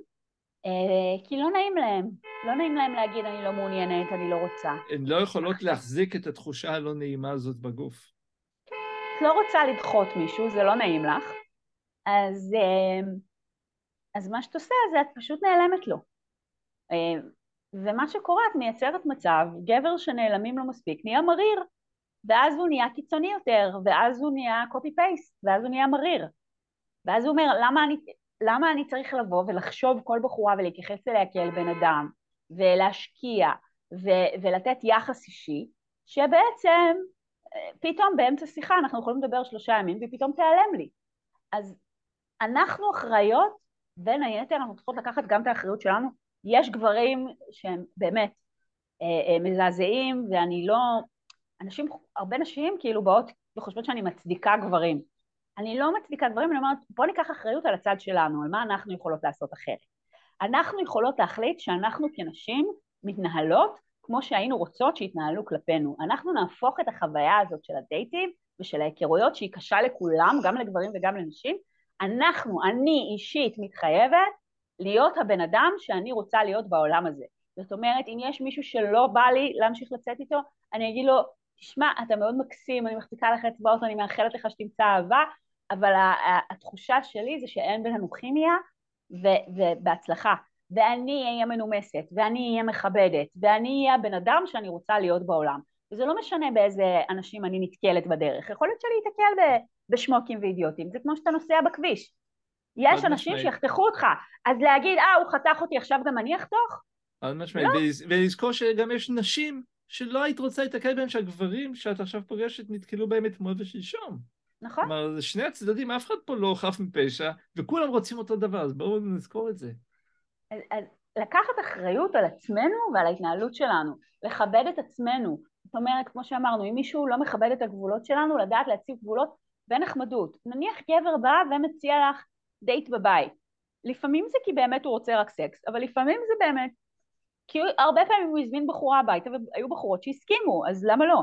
אה, כי לא נעים להם. לא נעים להם להגיד אני לא מעוניינת, אני לא רוצה. הן לא יכולות להחזיק את התחושה הלא נעימה הזאת בגוף. את לא רוצה לדחות מישהו, זה לא נעים לך, אז, אה, אז מה שאת עושה זה את פשוט נעלמת לו. אה, ומה שקורה, את מייצרת מצב, גבר שנעלמים לו מספיק נהיה מריר, ואז הוא נהיה קיצוני יותר, ואז הוא נהיה קופי פייסט, ואז הוא נהיה מריר. ואז הוא אומר, למה אני, למה אני צריך לבוא ולחשוב כל בחורה ולהתייחס אליה כאל בן אדם, ולהשקיע, ו- ולתת יחס אישי, שבעצם אה, פתאום באמצע שיחה אנחנו יכולים לדבר שלושה ימים ופתאום תיעלם לי. אז אנחנו אחראיות, בין היתר אנחנו צריכות לקחת גם את האחריות שלנו. יש גברים שהם באמת אה, אה, מזעזעים ואני לא... אנשים, הרבה נשים כאילו באות וחושבות שאני מצדיקה גברים. אני לא מצדיקה דברים, אני אומרת בוא ניקח אחריות על הצד שלנו, על מה אנחנו יכולות לעשות אחרת. אנחנו יכולות להחליט שאנחנו כנשים מתנהלות כמו שהיינו רוצות שיתנהלו כלפינו. אנחנו נהפוך את החוויה הזאת של הדייטים ושל ההיכרויות שהיא קשה לכולם, גם לגברים וגם לנשים. אנחנו, אני אישית מתחייבת להיות הבן אדם שאני רוצה להיות בעולם הזה. זאת אומרת, אם יש מישהו שלא בא לי להמשיך לצאת איתו, אני אגיד לו, תשמע, אתה מאוד מקסים, אני מחזיקה לך אצבעות, אני מאחלת לך שתמצא אהבה, אבל התחושה שלי זה שאין בינינו כימיה ובהצלחה. ואני אהיה מנומסת, ואני אהיה מכבדת, ואני אהיה הבן אדם שאני רוצה להיות בעולם. וזה לא משנה באיזה אנשים אני נתקלת בדרך. יכול להיות שאני אתקל בשמוקים ואידיוטים, זה כמו שאתה נוסע בכביש. יש אנשים משמעית. שיחתכו אותך, אז להגיד, אה, הוא חתך אותי, עכשיו גם אני אחתוך? חד משמעית, לא. ולזכור שגם יש נשים שלא היית רוצה להתקל בהם, שהגברים שאת עכשיו פוגשת נתקלו בהם אתמול ושלשום. נכון. כלומר, שני הצדדים, אף אחד פה לא חף מפשע, וכולם רוצים אותו דבר, אז בואו נזכור את זה. אז, אז לקחת אחריות על עצמנו ועל ההתנהלות שלנו, לכבד את עצמנו. זאת אומרת, כמו שאמרנו, אם מישהו לא מכבד את הגבולות שלנו, לדעת להציב גבולות בנחמדות. נניח גבר בא ומציע לך דייט בבית. לפעמים זה כי באמת הוא רוצה רק סקס, אבל לפעמים זה באמת כי הרבה פעמים הוא הזמין בחורה הביתה והיו בחורות שהסכימו, אז למה לא?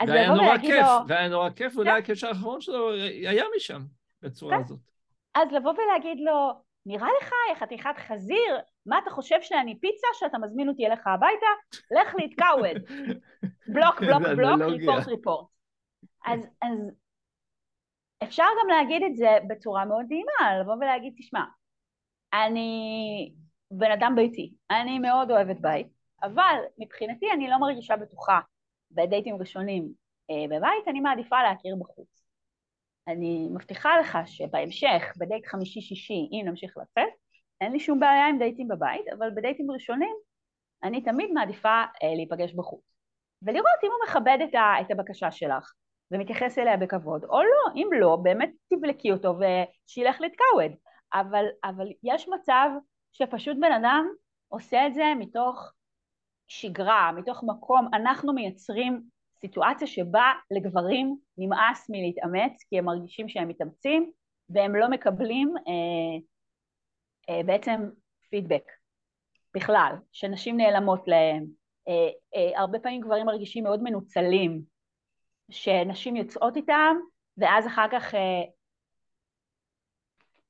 אז והיה נורא כיף, לו... והיה נורא כיף, ואולי כן. הקשר האחרון שלו היה משם, בצורה כן. הזאת. אז לבוא ולהגיד לו, נראה לך, חתיכת חזיר, מה אתה חושב שאני פיצה שאתה מזמין אותי אליך הביתה? לך להתקאווד. [laughs] בלוק, בלוק, בלוק, ריפורט, ריפורט. אז, אז אפשר גם להגיד את זה בצורה מאוד נעימה, לבוא ולהגיד, תשמע, אני בן אדם ביתי, אני מאוד אוהבת בית, אבל מבחינתי אני לא מרגישה בטוחה בדייטים ראשונים אה, בבית, אני מעדיפה להכיר בחוץ. אני מבטיחה לך שבהמשך, בדייט חמישי-שישי, אם נמשיך לצאת, אין לי שום בעיה עם דייטים בבית, אבל בדייטים ראשונים אני תמיד מעדיפה אה, להיפגש בחוץ. ולראות אם הוא מכבד את, ה, את הבקשה שלך ומתייחס אליה בכבוד, או לא, אם לא, באמת תבלקי אותו ושילך לתקאווד. אבל, אבל יש מצב שפשוט בן אדם עושה את זה מתוך שגרה, מתוך מקום, אנחנו מייצרים סיטואציה שבה לגברים נמאס מלהתאמץ כי הם מרגישים שהם מתאמצים והם לא מקבלים אה, אה, בעצם פידבק בכלל, שנשים נעלמות להם, אה, אה, הרבה פעמים גברים מרגישים מאוד מנוצלים, שנשים יוצאות איתם ואז אחר כך אה,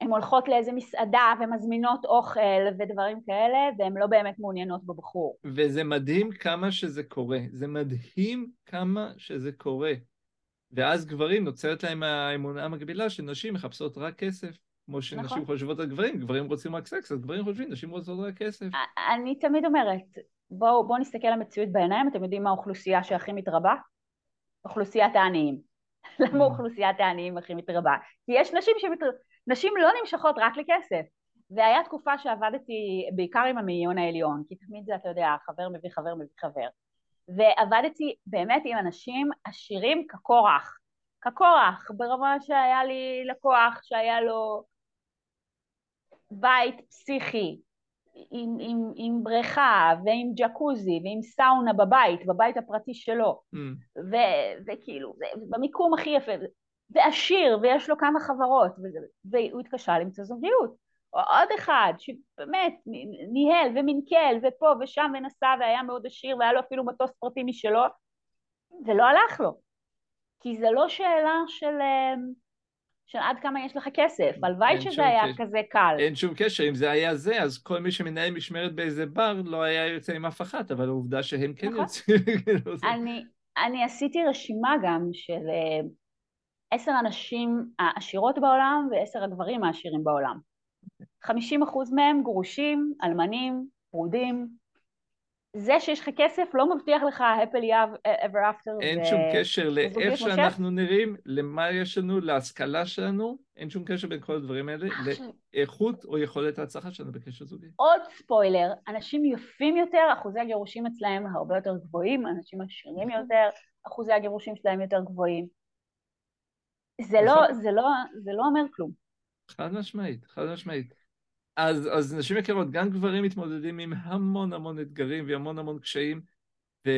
הן הולכות לאיזה מסעדה ומזמינות אוכל ודברים כאלה, והן לא באמת מעוניינות בבחור. וזה מדהים כמה שזה קורה. זה מדהים כמה שזה קורה. ואז גברים, נוצרת להם האמונה המקבילה שנשים מחפשות רק כסף. כמו שנשים נכון. חושבות על גברים, גברים רוצים רק סקס, אז גברים חושבים, נשים רוצות רק כסף. אני תמיד אומרת, בואו בוא נסתכל על המציאות בעיניים, אתם יודעים מה האוכלוסייה שהכי מתרבה? אוכלוסיית העניים. [laughs] למה mm. אוכלוסיית העניים הכי מתרבה? כי יש נשים שמתרבות, נשים לא נמשכות רק לכסף. והיה תקופה שעבדתי בעיקר עם המאיון העליון, כי תמיד זה, אתה יודע, חבר מביא חבר מביא חבר. ועבדתי באמת עם אנשים עשירים כקורח, כקורח, ברמה שהיה לי לקוח שהיה לו בית פסיכי, עם, עם, עם בריכה ועם ג'קוזי ועם סאונה בבית, בבית הפרטי שלו, mm. ו, וכאילו, במיקום הכי יפה, ועשיר ויש לו כמה חברות, והוא התקשה למצוא זוגיות. או עוד אחד שבאמת ניהל ומנכל ופה ושם ונסע והיה מאוד עשיר והיה לו אפילו מטוס פרטי משלו, ולא הלך לו. כי זה לא שאלה של... אמ, של עד כמה יש לך כסף, הלוואי שזה היה קשר. כזה קל. אין שום קשר, אם זה היה זה, אז כל מי שמנהל משמרת באיזה בר לא היה יוצא עם אף אחת, אבל העובדה שהם כן נכון. יוצאים... [laughs] כאילו, אני, אני עשיתי רשימה גם של אה, עשר הנשים העשירות בעולם ועשר הגברים העשירים בעולם. 50 אחוז מהם גרושים, אלמנים, פרודים, זה שיש לך כסף לא מבטיח לך happily ever after. אין ו... שום קשר לאיך שאנחנו נראים, למה יש לנו, להשכלה שלנו, אין שום קשר בין כל הדברים האלה, לאיכות או יכולת ההצלחה שלנו בקשר זוגי. עוד ספוילר, אנשים יפים יותר, אחוזי הגירושים אצלהם הרבה יותר גבוהים, אנשים עשירים. יותר, אחוזי הגירושים שלהם יותר גבוהים. זה לא, נכון. זה לא, זה לא אומר כלום. חד משמעית, חד משמעית. אז, אז נשים יקרות, גם גברים מתמודדים עם המון המון אתגרים והמון המון קשיים, ו,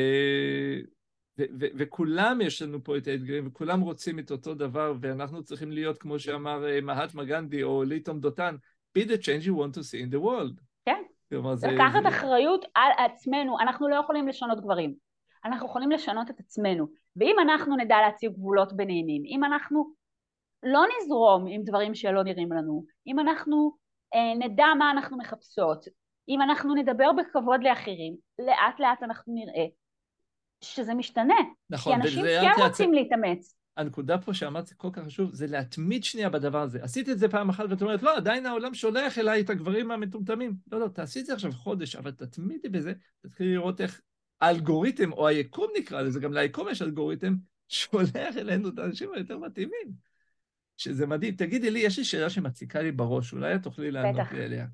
ו, ו, וכולם יש לנו פה את האתגרים, וכולם רוצים את אותו דבר, ואנחנו צריכים להיות, כמו שאמר אה, מהטמה גנדי או ליטום דותן, be the change you want to see in the world. כן, זה, לקחת זה... אחריות על עצמנו, אנחנו לא יכולים לשנות גברים, אנחנו יכולים לשנות את עצמנו, ואם אנחנו נדע להציב גבולות ביניהם, אם אנחנו לא נזרום עם דברים שלא נראים לנו, אם אנחנו אה, נדע מה אנחנו מחפשות, אם אנחנו נדבר בכבוד לאחרים, לאט לאט אנחנו נראה שזה משתנה. נכון, כי אנשים כן רוצים הצ... להתאמץ. הנקודה פה שאמרת זה כל כך חשוב, זה להתמיד שנייה בדבר הזה. עשית את זה פעם אחת ואת אומרת, לא, עדיין העולם שולח אליי את הגברים המטומטמים. לא, לא, תעשי את זה עכשיו חודש, אבל תתמידי בזה, תתחילי לראות איך האלגוריתם, או היקום נקרא לזה, גם ליקום יש אלגוריתם, [laughs] שולח אלינו את האנשים היותר מתאימים. שזה מדהים. תגידי לי, יש לי שאלה שמציקה לי בראש, אולי את תוכלי לענות לי עליה.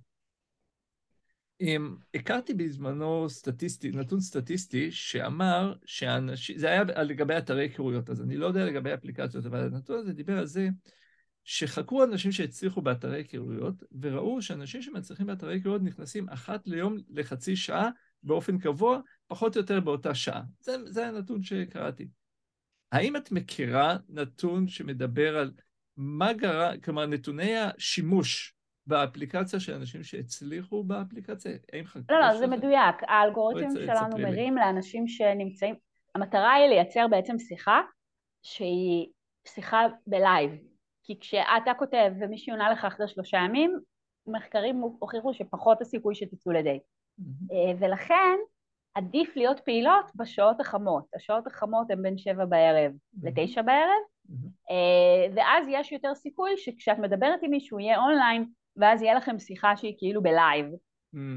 Um, הכרתי בזמנו סטטיסטי, נתון סטטיסטי שאמר שאנשים, זה היה לגבי אתרי היכרויות, אז אני לא יודע לגבי אפליקציות, אבל הנתון הזה דיבר על זה שחקרו אנשים שהצליחו באתרי היכרויות, וראו שאנשים שמצליחים באתרי היכרויות נכנסים אחת ליום לחצי שעה באופן קבוע, פחות או יותר באותה שעה. זה, זה הנתון שקראתי. האם את מכירה נתון שמדבר על מה גרה, כלומר, נתוני השימוש באפליקציה של אנשים שהצליחו באפליקציה, האם חקרו לא, לא, זה מדויק. האלגוריתמים שלנו מראים לאנשים שנמצאים... המטרה היא לייצר בעצם שיחה שהיא שיחה בלייב. כי כשאתה כותב ומישהו עונה לך אחרי שלושה ימים, מחקרים הוכיחו שפחות הסיכוי שתצאו לדייט. אה, ולכן עדיף להיות פעילות בשעות החמות. השעות החמות הן בין שבע בערב לתשע בערב, אה, ואז יש יותר סיכוי שכשאת מדברת עם מישהו יהיה אונליין, ואז יהיה לכם שיחה שהיא כאילו ב live,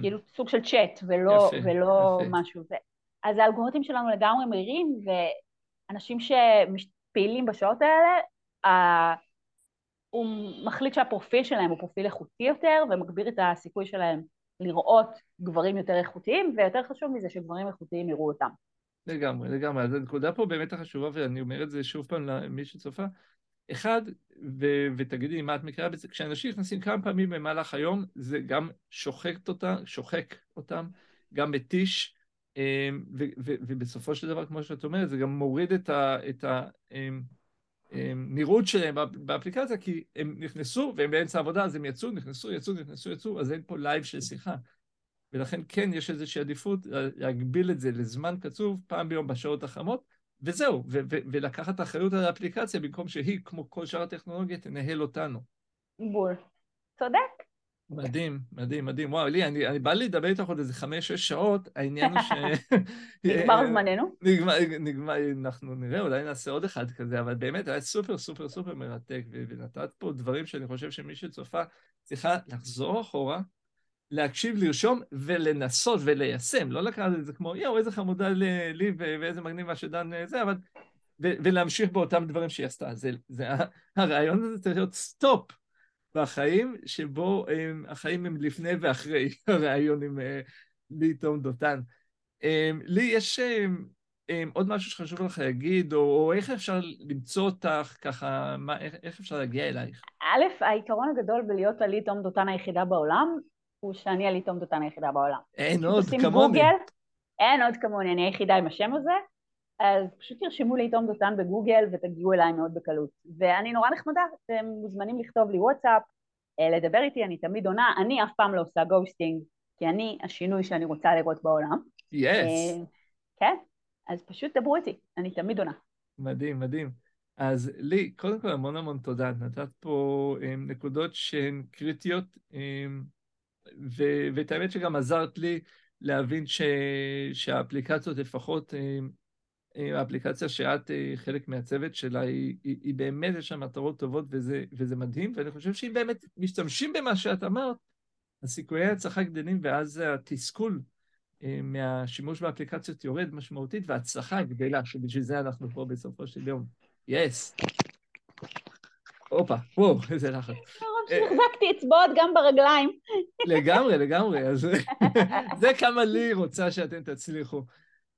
כאילו סוג של צ'אט ולא, יפה, ולא יפה. משהו. ו... אז האלגוריתמים שלנו לגמרי מהירים, ואנשים שפעילים בשעות האלה, הוא מחליט שהפרופיל שלהם הוא פרופיל איכותי יותר, ומגביר את הסיכוי שלהם לראות גברים יותר איכותיים, ויותר חשוב מזה שגברים איכותיים יראו אותם. לגמרי, לגמרי. אז הנקודה פה באמת החשובה, ואני אומר את זה שוב פעם למי שצופה. אחד, ו- ותגידי מה את מכירה בזה, כשאנשים נכנסים כמה פעמים במהלך היום, זה גם שוחק אותם, שוחק אותם, גם מתיש, אמ, ו- ו- ובסופו של דבר, כמו שאת אומרת, זה גם מוריד את ה... את ה אמ, נראות שלהם באפליקציה, כי הם נכנסו והם באמצע העבודה, אז הם יצאו, נכנסו, יצאו, נכנסו, יצאו, אז אין פה live של שיחה. ולכן כן יש איזושהי עדיפות להגביל את זה לזמן קצוב, פעם ביום בשעות החמות, וזהו, ו- ו- ולקחת אחריות על האפליקציה במקום שהיא, כמו כל שאר הטכנולוגיה, תנהל אותנו. בול. צודק. מדהים, מדהים, מדהים. וואו, לי, אני, אני בא לי לדבר איתך עוד איזה חמש-שש שעות, העניין הוא ש... [laughs] נגמר זמננו? [laughs] נגמר, נגמר, אנחנו נראה, אולי נעשה עוד אחד כזה, אבל באמת היה סופר סופר סופר מרתק, ונתת פה דברים שאני חושב שמי שצופה צריכה לחזור אחורה, להקשיב, לרשום ולנסות וליישם, לא לקחת את זה כמו, יואו, איזה חמודה לי ואיזה מגניב מה שדן אה, זה, אבל... ולהמשיך באותם דברים שהיא עשתה. זה, זה, הראיון הזה צריך להיות stop בחיים, שבו הם, החיים הם לפני ואחרי [laughs] הראיון עם uh, לי תום דותן. Um, לי יש... Um, אמ, עוד משהו שחשוב לך להגיד, או, או איך אפשר למצוא אותך, ככה, מה, איך, איך אפשר להגיע אלייך? א', העיקרון הגדול בלהיות עלית תום דותן היחידה בעולם, הוא שאני עלית תום דותן היחידה בעולם. אין עוד כמוני. גוגל, אין עוד כמוני, אני היחידה עם השם הזה, אז פשוט תרשמו לי תום דותן בגוגל ותגיעו אליי מאוד בקלות. ואני נורא נחמדה, אתם מוזמנים לכתוב לי וואטסאפ, אה, לדבר איתי, אני תמיד עונה, אני אף פעם לא עושה ghosting, כי אני השינוי שאני רוצה לראות בעולם. yes. Yes. אה, כן, אז פשוט דברו איתי, אני תמיד עונה. מדהים, מדהים. אז לי, קודם כל המון המון תודה. נתת פה um, נקודות שהן קריטיות, ו- ואת האמת שגם עזרת לי להבין ש- שהאפליקציות, לפחות האפליקציה שאת uh, חלק מהצוות שלה, היא, היא, היא באמת, יש לה מטרות טובות וזה, וזה מדהים, ואני חושב שאם באמת משתמשים במה שאת אמרת, הסיכויי ההצלחה גדלים, ואז התסכול אה, מהשימוש באפליקציות יורד משמעותית, וההצלחה גדלה, שבשביל זה אנחנו פה בסופו של יום. יס. הופה, וואו, איזה לחץ. החזקתי אצבעות גם ברגליים. לגמרי, לגמרי. אז [laughs] זה כמה לי רוצה שאתם תצליחו.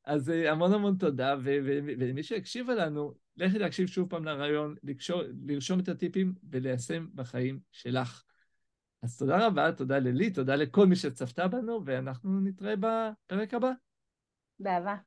אז אה, המון המון תודה, ולמי שהקשיבה לנו, לכי להקשיב שוב פעם לרעיון, לרשום את הטיפים וליישם בחיים שלך. אז תודה רבה, תודה ללי, תודה לכל מי שצפתה בנו, ואנחנו נתראה בפרק הבא. באהבה.